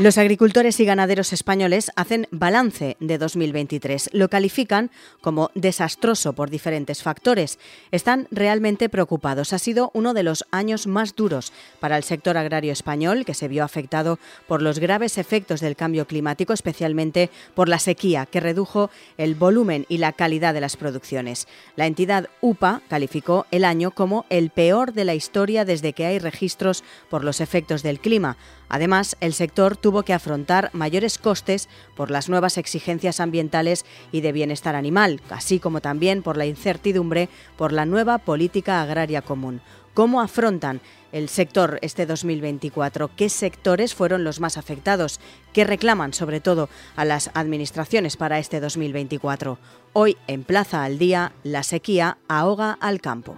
Los agricultores y ganaderos españoles hacen balance de 2023. Lo califican como desastroso por diferentes factores. Están realmente preocupados. Ha sido uno de los años más duros para el sector agrario español, que se vio afectado por los graves efectos del cambio climático, especialmente por la sequía, que redujo el volumen y la calidad de las producciones. La entidad UPA calificó el año como el peor de la historia desde que hay registros por los efectos del clima. Además, el sector tuvo que afrontar mayores costes por las nuevas exigencias ambientales y de bienestar animal, así como también por la incertidumbre por la nueva política agraria común. ¿Cómo afrontan el sector este 2024? ¿Qué sectores fueron los más afectados? ¿Qué reclaman sobre todo a las administraciones para este 2024? Hoy en Plaza al Día, la sequía ahoga al campo.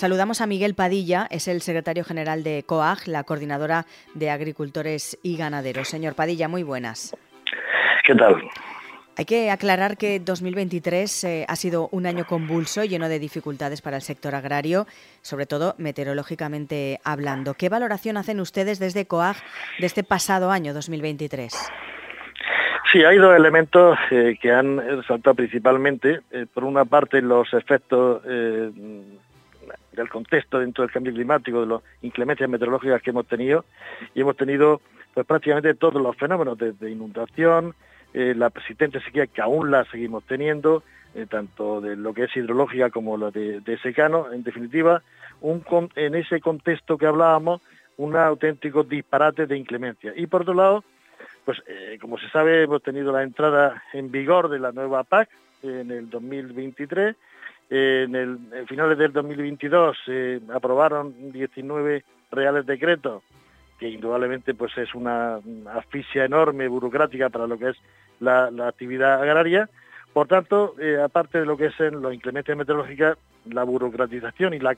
Saludamos a Miguel Padilla, es el secretario general de COAG, la coordinadora de agricultores y ganaderos. Señor Padilla, muy buenas. ¿Qué tal? Hay que aclarar que 2023 eh, ha sido un año convulso, lleno de dificultades para el sector agrario, sobre todo meteorológicamente hablando. ¿Qué valoración hacen ustedes desde COAG de este pasado año 2023? Sí, hay dos elementos eh, que han resaltado principalmente. Eh, por una parte, los efectos del contexto dentro del cambio climático, de las inclemencias meteorológicas que hemos tenido, y hemos tenido pues prácticamente todos los fenómenos, desde inundación, eh, la persistente sequía que aún la seguimos teniendo, eh, tanto de lo que es hidrológica como lo de, secano, en definitiva, un, en ese contexto que hablábamos, un auténtico disparate de inclemencia. Y por otro lado, pues eh, como se sabe, hemos tenido la entrada en vigor de la nueva PAC en el 2023, en el finales del 2022 se aprobaron 19 reales decretos, que indudablemente pues es una asfixia enorme burocrática para lo que es la, actividad agraria. Por tanto, eh, aparte de lo que es en los inclemencias meteorológicas, la burocratización y la,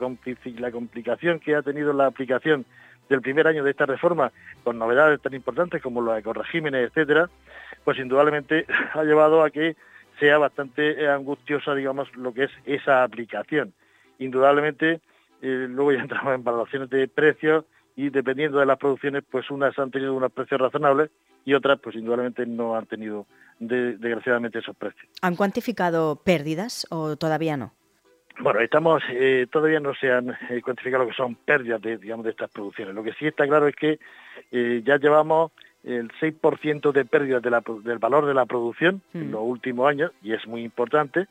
la complicación que ha tenido la aplicación del primer año de esta reforma, con novedades tan importantes como los ecoregímenes, etcétera, pues indudablemente ha llevado a que sea bastante eh, angustiosa, digamos, lo que es esa aplicación. Indudablemente, eh, luego ya entramos en valoraciones de precios y dependiendo de las producciones, pues unas han tenido unos precios razonables y otras, pues indudablemente no han tenido, desgraciadamente, esos precios. ¿Han cuantificado pérdidas o todavía no? Bueno, estamos, eh, todavía no se han cuantificado lo que son pérdidas de, digamos, de estas producciones. Lo que sí está claro es que ya llevamos el 6% de pérdida del valor de la producción en mm. los últimos años, y es muy importante,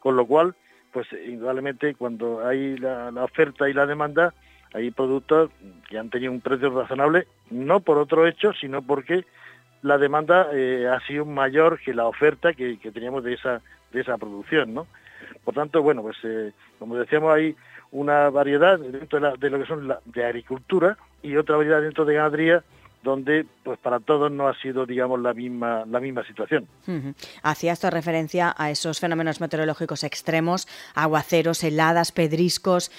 con lo cual, pues indudablemente cuando hay la, oferta y la demanda, hay productos que han tenido un precio razonable, no por otro hecho, sino porque la demanda eh, ha sido mayor que la oferta que, teníamos de esa, de esa producción, ¿no? Por tanto, bueno, pues eh, como decíamos, hay una variedad dentro de, de lo que son la, de agricultura y otra variedad dentro de ganadería donde pues para todos no ha sido digamos la misma la misma situación. Hacía esto referencia a esos fenómenos meteorológicos extremos, aguaceros, heladas, pedriscos,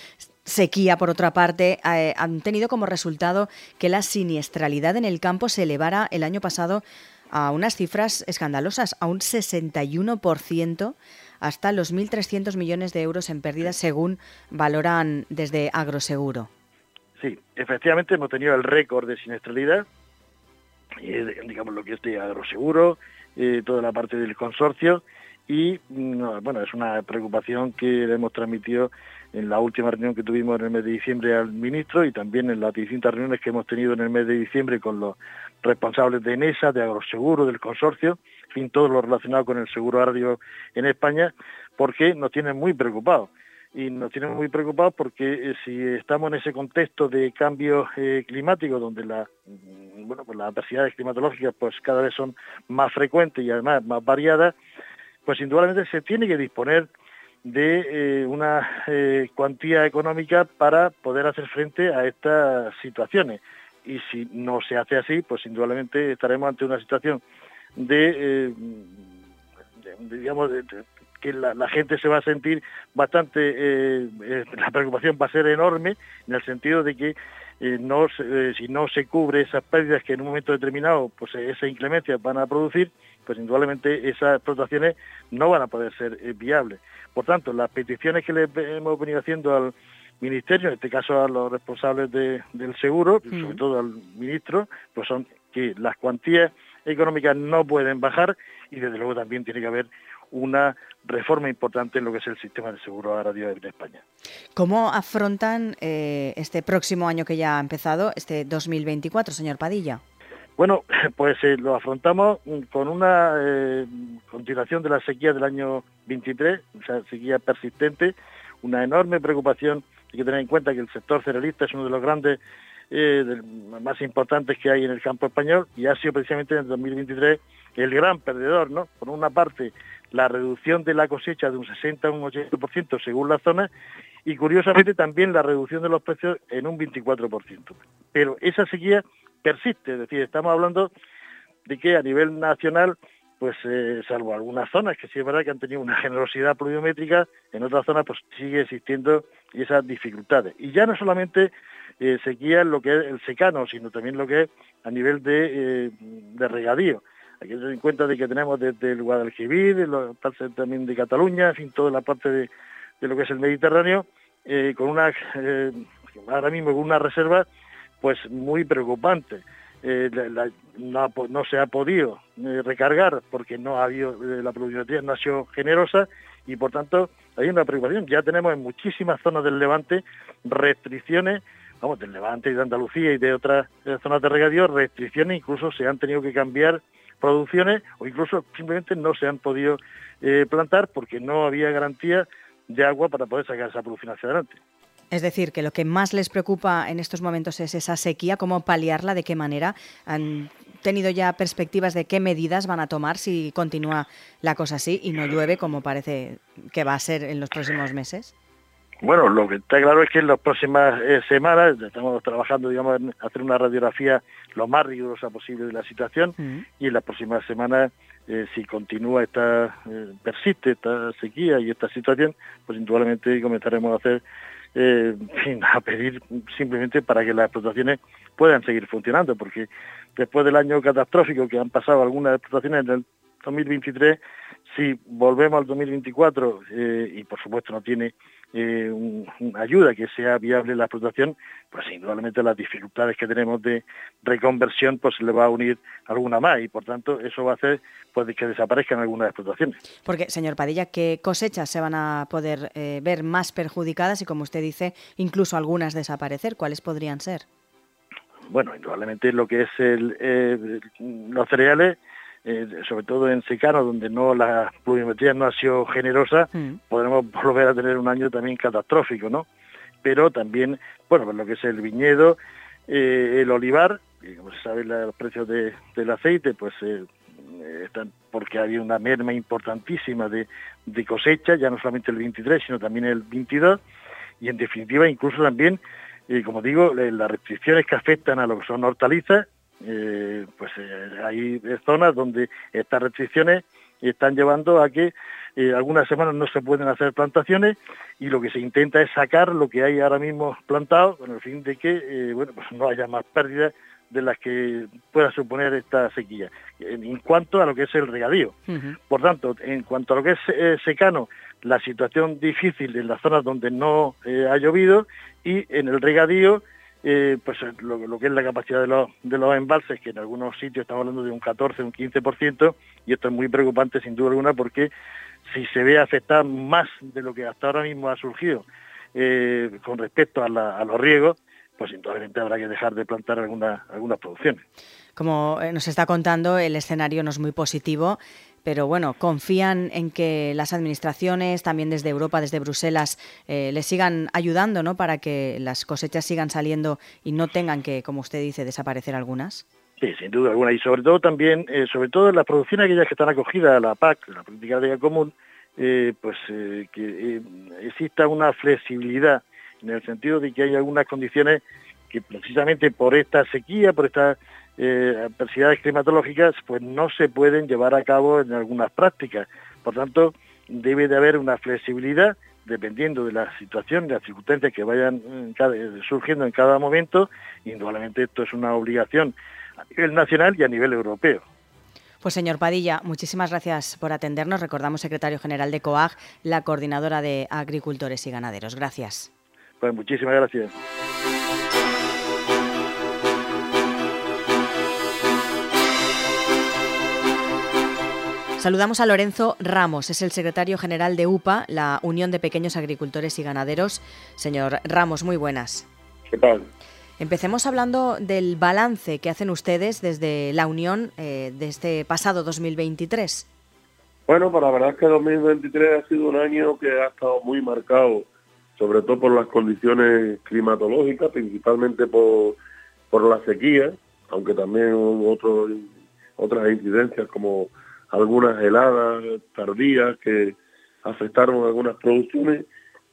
sequía por otra parte, eh, han tenido como resultado que la siniestralidad en el campo se elevara el año pasado a unas cifras escandalosas, a un 61% hasta los 1.300 millones de euros en pérdidas según valoran desde Agroseguro. Sí, efectivamente hemos tenido el récord de siniestralidad, digamos lo que es de agroseguro, eh, toda la parte del consorcio y mm, bueno, es una preocupación que le hemos transmitido en la última reunión que tuvimos en el mes de diciembre al ministro y también en las distintas reuniones que hemos tenido en el mes de diciembre con los responsables de ENESA, de Agroseguro, del consorcio, en fin, todo lo relacionado con el seguro agrario en España, porque nos tienen muy preocupados y nos tiene muy preocupados porque eh, si estamos en ese contexto de cambio eh, climático donde la, mm, bueno, pues las adversidades climatológicas pues cada vez son más frecuentes y además más variadas, pues indudablemente se tiene que disponer de eh, una cuantía económica para poder hacer frente a estas situaciones. Y si no se hace así, pues indudablemente estaremos ante una situación de, digamos, de, que la, gente se va a sentir bastante, eh, eh, la preocupación va a ser enorme en el sentido de que eh, no, si no se cubre esas pérdidas que en un momento determinado pues esa inclemencia van a producir, pues indudablemente esas explotaciones no van a poder ser viables. Por tanto, las peticiones que le hemos venido haciendo al Ministerio, en este caso a los responsables del seguro, mm. sobre todo al ministro, pues son que las cuantías económicas no pueden bajar y desde luego también tiene que haber una reforma importante en lo que es el sistema de seguro agrario en España. ¿Cómo afrontan eh, este próximo año que ya ha empezado, este 2024, señor Padilla? Bueno, pues eh, lo afrontamos con una eh, continuación de la sequía del año 23, o sea, sequía persistente, una enorme preocupación. Hay que tener en cuenta que el sector cerealista es uno de los grandes eh, más importantes que hay en el campo español y ha sido precisamente en el 2023 el gran perdedor, ¿no? Por una parte, la reducción de la cosecha de un 60 a un 80% según la zona y curiosamente también la reducción de los precios en un 24%. Pero esa sequía persiste, es decir, estamos hablando de que a nivel nacional, pues eh, salvo algunas zonas que sí es verdad que han tenido una generosidad pluviométrica, en otras zonas pues sigue existiendo esas dificultades. Y ya no solamente eh, sequía lo que es el secano, sino también lo que es a nivel de, eh, de regadío. Hay que tener en cuenta de que tenemos desde el Guadalquivir, la parte también de Cataluña, en fin, toda la parte de, lo que es el Mediterráneo, eh, con una, eh, ahora mismo con una reserva pues muy preocupante. no, se ha podido recargar porque no ha habido, la productividad no ha sido generosa y por tanto hay una preocupación. Ya tenemos en muchísimas zonas del Levante restricciones vamos, del Levante y de Andalucía y de otras zonas de regadío, restricciones, incluso se han tenido que cambiar producciones o incluso simplemente no se han podido eh, plantar porque no había garantía de agua para poder sacar esa producción hacia adelante. Es decir, que lo que más les preocupa en estos momentos es esa sequía, cómo paliarla, de qué manera. ¿Han tenido ya perspectivas de qué medidas van a tomar si continúa la cosa así y no llueve como parece que va a ser en los próximos meses? Bueno, lo que está claro es que en las próximas eh, semanas estamos trabajando, digamos, en hacer una radiografía lo más rigurosa posible de la situación y en las próximas semanas, eh, si continúa esta, eh, persiste esta sequía y esta situación, pues indudablemente comenzaremos a hacer, a pedir simplemente para que las explotaciones puedan seguir funcionando, porque después del año catastrófico que han pasado algunas explotaciones en el 2023, si volvemos al 2024 y por supuesto no tiene eh, una ayuda que sea viable la explotación, pues indudablemente las dificultades que tenemos de reconversión pues se le va a unir alguna más y por tanto eso va a hacer pues que desaparezcan algunas explotaciones. Porque, señor Padilla, ¿qué cosechas se van a poder eh, ver más perjudicadas y como usted dice, incluso algunas desaparecer? ¿Cuáles podrían ser? Bueno, indudablemente lo que es el, eh, los cereales eh, sobre todo en secano, donde no la pluviometría no ha sido generosa, mm. podremos volver a tener un año también catastrófico, ¿no? Pero también, bueno, pues lo que es el viñedo, eh, el olivar, y como se sabe los precios del aceite, pues eh, están porque había una merma importantísima de, de cosecha, ya no solamente el 23, sino también el 22, y en definitiva incluso también, como digo, las restricciones que afectan a lo que son hortalizas, eh, pues eh, hay zonas donde estas restricciones están llevando a que eh, algunas semanas no se pueden hacer plantaciones y lo que se intenta es sacar lo que hay ahora mismo plantado con el fin de que bueno pues no haya más pérdidas de las que pueda suponer esta sequía. En cuanto a lo que es el regadío. Por tanto, en cuanto a lo que es secano, la situación difícil en las zonas donde no ha llovido y en el regadío eh, pues eh, lo, que es la capacidad de los, de los embalses, que en algunos sitios estamos hablando de un 14, un 15%, y esto es muy preocupante sin duda alguna porque si se ve afectar más de lo que hasta ahora mismo ha surgido eh, con respecto a, los riegos, pues indudablemente habrá que dejar de plantar algunas, algunas producciones. Como nos está contando, el escenario no es muy positivo pero bueno, confían en que las administraciones, también desde Europa, desde Bruselas, eh, les sigan ayudando, ¿no? Para que las cosechas sigan saliendo y no tengan que, como usted dice, desaparecer algunas. Sí, sin duda alguna. Y sobre todo también, eh, sobre todo en las producciones aquellas que están acogidas a la PAC, la política agrícola común, eh, pues que exista una flexibilidad en el sentido de que hay algunas condiciones que precisamente por esta sequía, por estas eh, adversidades climatológicas, pues no se pueden llevar a cabo en algunas prácticas. Por tanto, debe de haber una flexibilidad dependiendo de la situación, de las circunstancias que vayan surgiendo en cada momento, indudablemente esto es una obligación a nivel nacional y a nivel europeo. Pues señor Padilla, muchísimas gracias por atendernos. Recordamos secretario general de COAG, la coordinadora de agricultores y ganaderos. Gracias. Pues muchísimas gracias. Saludamos a Lorenzo Ramos, es el secretario general de UPA, la Unión de Pequeños Agricultores y Ganaderos. Señor Ramos, muy buenas. ¿Qué tal? Empecemos hablando del balance que hacen ustedes desde la Unión eh, de este pasado 2023. Bueno, pues la verdad es que 2023 ha sido un año que ha estado muy marcado, sobre todo por las condiciones climatológicas, principalmente por, por la sequía, aunque también hubo otras incidencias como algunas heladas tardías que afectaron algunas producciones,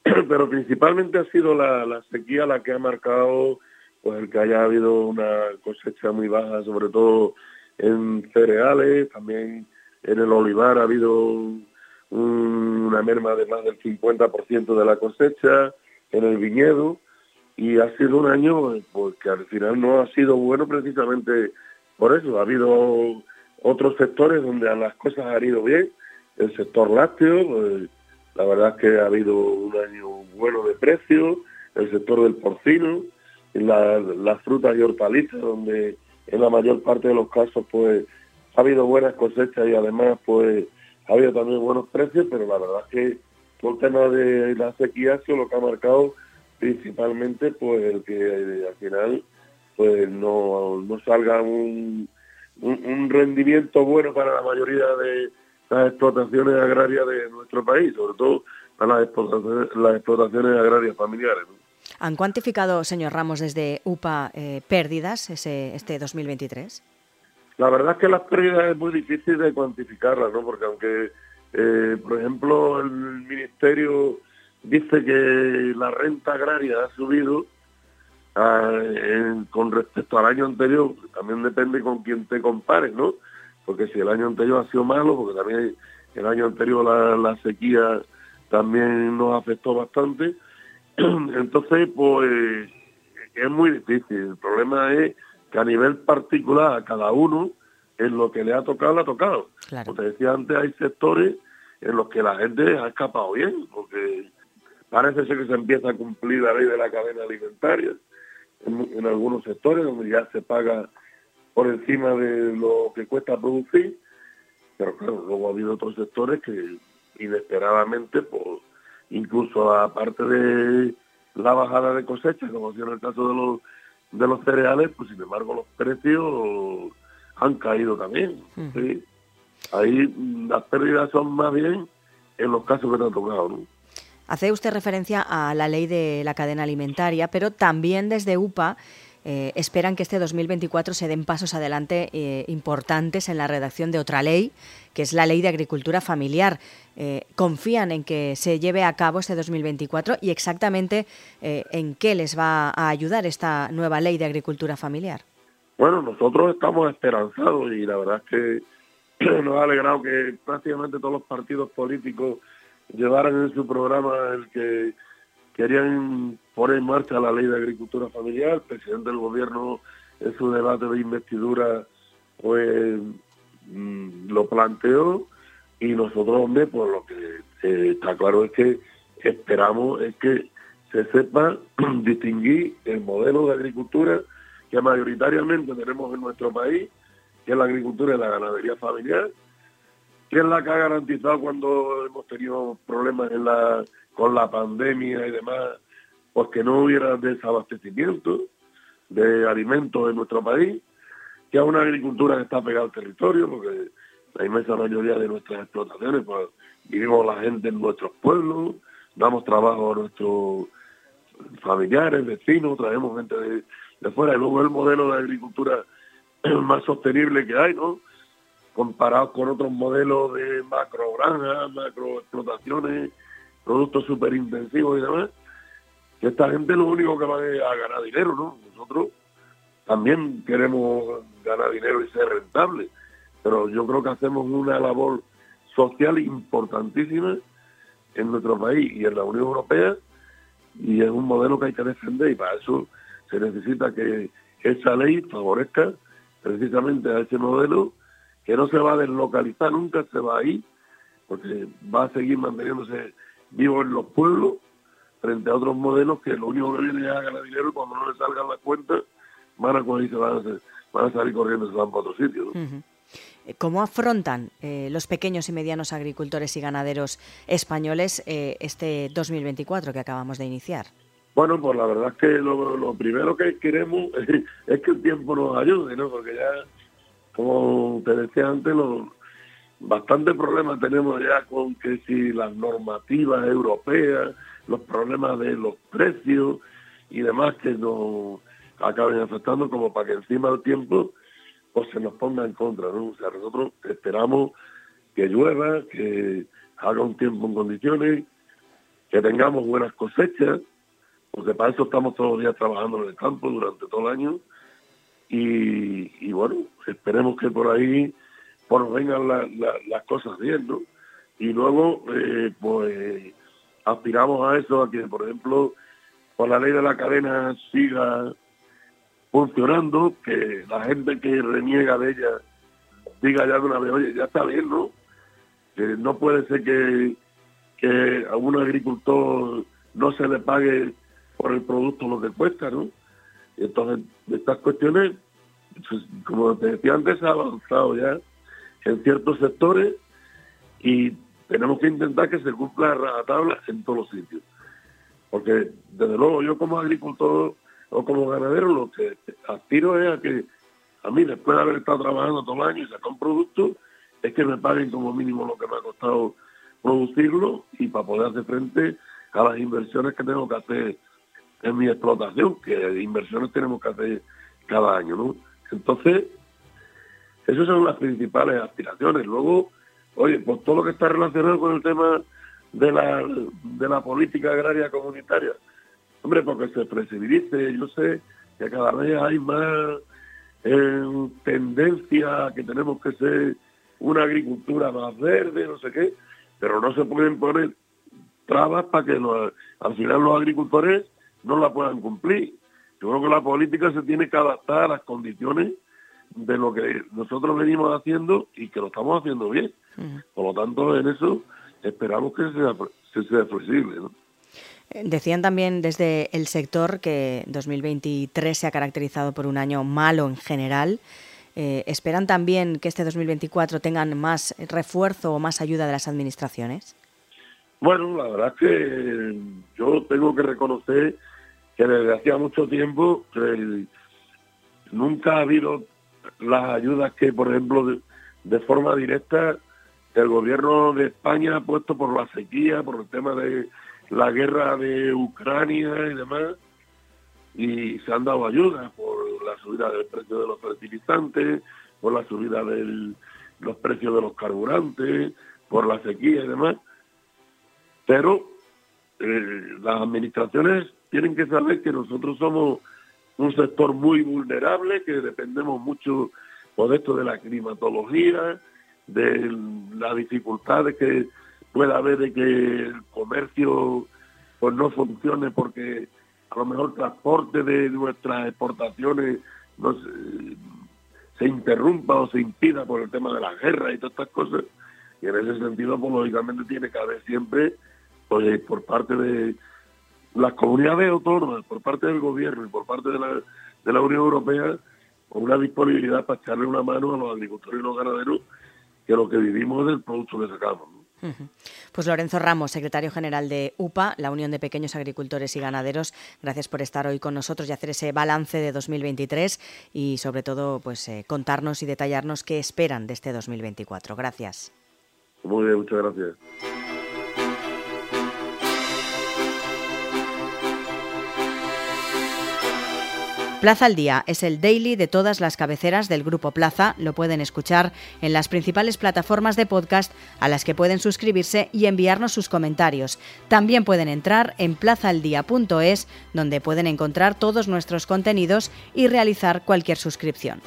pero principalmente ha sido la, sequía la que ha marcado pues el que haya habido una cosecha muy baja, sobre todo en cereales, también en el olivar ha habido una merma de más del 50% de la cosecha, en el viñedo, y ha sido un año pues, que al final no ha sido bueno precisamente por eso. Ha habido otros sectores donde las cosas han ido bien, el sector lácteo, pues, la verdad es que ha habido un año bueno de precios, el sector del porcino, las frutas y hortalizas, donde en la mayor parte de los casos pues ha habido buenas cosechas y además pues ha habido también buenos precios, pero la verdad es que el tema de la sequía ha sido lo que ha marcado principalmente pues el que al final pues no, no salga un, un, rendimiento bueno para la mayoría de las explotaciones agrarias de nuestro país, sobre todo para las explotaciones, las explotaciones agrarias familiares. ¿Han cuantificado, señor Ramos, desde UPA eh, pérdidas ese, este 2023? La verdad es que las pérdidas es muy difícil de cuantificarlas, ¿no? Porque aunque, eh, por ejemplo, el Ministerio dice que la renta agraria ha subido, con respecto al año anterior, también depende con quién te compares, ¿no? Porque si el año anterior ha sido malo, porque también el año anterior la, sequía también nos afectó bastante, entonces pues es muy difícil. El problema es que a nivel particular a cada uno en lo que le ha tocado, le ha tocado. Como te decía antes, hay sectores en los que la gente ha escapado bien, porque parece ser que se empieza a cumplir la ley de la cadena alimentaria en, algunos sectores donde ya se paga por encima de lo que cuesta producir, pero claro, luego ha habido otros sectores que inesperadamente, pues, incluso aparte de la bajada de cosecha, como ha en el caso de los de los cereales, pues sin embargo los precios han caído también. Ahí las pérdidas son más bien en los casos que te han tocado. ¿no? Hace usted referencia a la ley de la cadena alimentaria, pero también desde UPA eh, esperan que este 2024 se den pasos adelante eh, importantes en la redacción de otra ley, que es la ley de agricultura familiar. Eh, ¿Confían en que se lleve a cabo este 2024 y exactamente en qué les va a ayudar esta nueva ley de agricultura familiar? Bueno, nosotros estamos esperanzados y la verdad es que nos ha alegrado que prácticamente todos los partidos políticos llevaran en su programa el que querían poner en marcha la ley de agricultura familiar. El presidente del gobierno en su debate de investidura pues mm, lo planteó y nosotros, pues lo que eh, está claro es que esperamos es que se sepa distinguir el modelo de agricultura que mayoritariamente tenemos en nuestro país, que es la agricultura y la ganadería familiar, que es la que ha garantizado cuando hemos tenido problemas en la, con la pandemia y demás, pues que no hubiera desabastecimiento de alimentos en nuestro país, que es una agricultura que está pegada al territorio, porque la inmensa mayoría de nuestras explotaciones, pues vivimos la gente en nuestros pueblos, damos trabajo a nuestros familiares, vecinos, traemos gente de, de fuera, y luego el modelo de agricultura más sostenible que hay, ¿no? Comparado con otros modelos de macro granjas, macro explotaciones, productos súper intensivos y demás, que esta gente lo único que va a ganar dinero, ¿no? Nosotros también queremos ganar dinero y ser rentables, pero yo creo que hacemos una labor social importantísima en nuestro país y en la Unión Europea y es un modelo que hay que defender y para eso se necesita que esa ley favorezca precisamente a ese modelo que no se va a deslocalizar nunca, se va a ir, porque va a seguir manteniéndose vivo en los pueblos frente a otros modelos que lo único que viene es a ganar dinero y cuando no le salgan las cuentas van a coger se van a, van a salir corriendo y se van para otro sitio. ¿Cómo afrontan eh, los pequeños y medianos agricultores y ganaderos españoles eh, este 2024 que acabamos de iniciar? Bueno, pues la verdad es que lo, primero que queremos es, que el tiempo nos ayude, ¿no? Porque ya, como te decía antes, los, bastantes problemas tenemos ya con que si las normativas europeas, los problemas de los precios y demás que nos acaben afectando como para que encima del tiempo pues se nos ponga en contra, ¿no? O sea, nosotros esperamos que llueva, que haga un tiempo en condiciones, que tengamos buenas cosechas, porque para eso estamos todos los días trabajando en el campo durante todo el año, y, bueno, esperemos que por ahí pues vengan las cosas bien, ¿no? Y luego, eh, pues aspiramos a eso, a que, por ejemplo, por la ley de la cadena siga funcionando, que la gente que reniega de ella diga ya de una vez, oye, ya está bien, ¿no? No puede ser que, que a un agricultor no se le pague por el producto lo que cuesta, ¿no? Entonces, estas cuestiones, pues, como te decía antes, ha avanzado ya en ciertos sectores y tenemos que intentar que se cumpla la tabla en todos los sitios. Porque, desde luego, yo como agricultor o como ganadero lo que aspiro es a que a mí después de haber estado trabajando todo el año y sacar un producto es que me paguen como mínimo lo que me ha costado producirlo y para poder hacer frente a las inversiones que tengo que hacer en mi explotación, que inversiones tenemos que hacer cada año, ¿no? Entonces, esas son las principales aspiraciones. Luego, oye, pues todo lo que está relacionado con el tema de la, de la política agraria comunitaria, Hombre, porque se flexibilice, yo sé que cada vez hay más eh, tendencia que tenemos que ser una agricultura más verde, no sé qué, pero no se pueden poner trabas para que al final los agricultores no la puedan cumplir. Yo creo que la política se tiene que adaptar a las condiciones de lo que nosotros venimos haciendo y que lo estamos haciendo bien. Por lo tanto, en eso esperamos que sea, sea flexible. ¿no? Decían también desde el sector que 2023 se ha caracterizado por un año malo en general. Eh, ¿Esperan también que este 2024 tengan más refuerzo o más ayuda de las administraciones? Bueno, la verdad es que yo tengo que reconocer que desde hacía mucho tiempo nunca ha habido las ayudas que, por ejemplo, de forma directa el gobierno de España ha puesto por la sequía, por el tema de la guerra de Ucrania y demás, y se han dado ayudas por la subida del precio de los fertilizantes, por la subida de los precios de los carburantes, por la sequía y demás. Pero eh, las administraciones tienen que saber que nosotros somos un sector muy vulnerable, que dependemos mucho por esto de la climatología, de las dificultades que pueda haber de que el comercio pues no funcione porque a lo mejor el transporte de nuestras exportaciones se, interrumpa o se impida por el tema de la guerra y todas estas cosas. Y en ese sentido, pues lógicamente tiene que haber siempre, pues por parte de las comunidades autónomas, por parte del gobierno y por parte de la, de la Unión Europea, una disponibilidad para echarle una mano a los agricultores y los ganaderos que lo que vivimos es el producto que sacamos. Pues Lorenzo Ramos, secretario general de UPA, la Unión de Pequeños Agricultores y Ganaderos, gracias por estar hoy con nosotros y hacer ese balance de 2023 y sobre todo pues eh, contarnos y detallarnos qué esperan de este 2024. Gracias. Muy bien, muchas gracias. Plaza al Día es el daily de todas las cabeceras del Grupo Plaza. Lo pueden escuchar en las principales plataformas de podcast a las que pueden suscribirse y enviarnos sus comentarios. También pueden entrar en plazaldía.es donde pueden encontrar todos nuestros contenidos y realizar cualquier suscripción.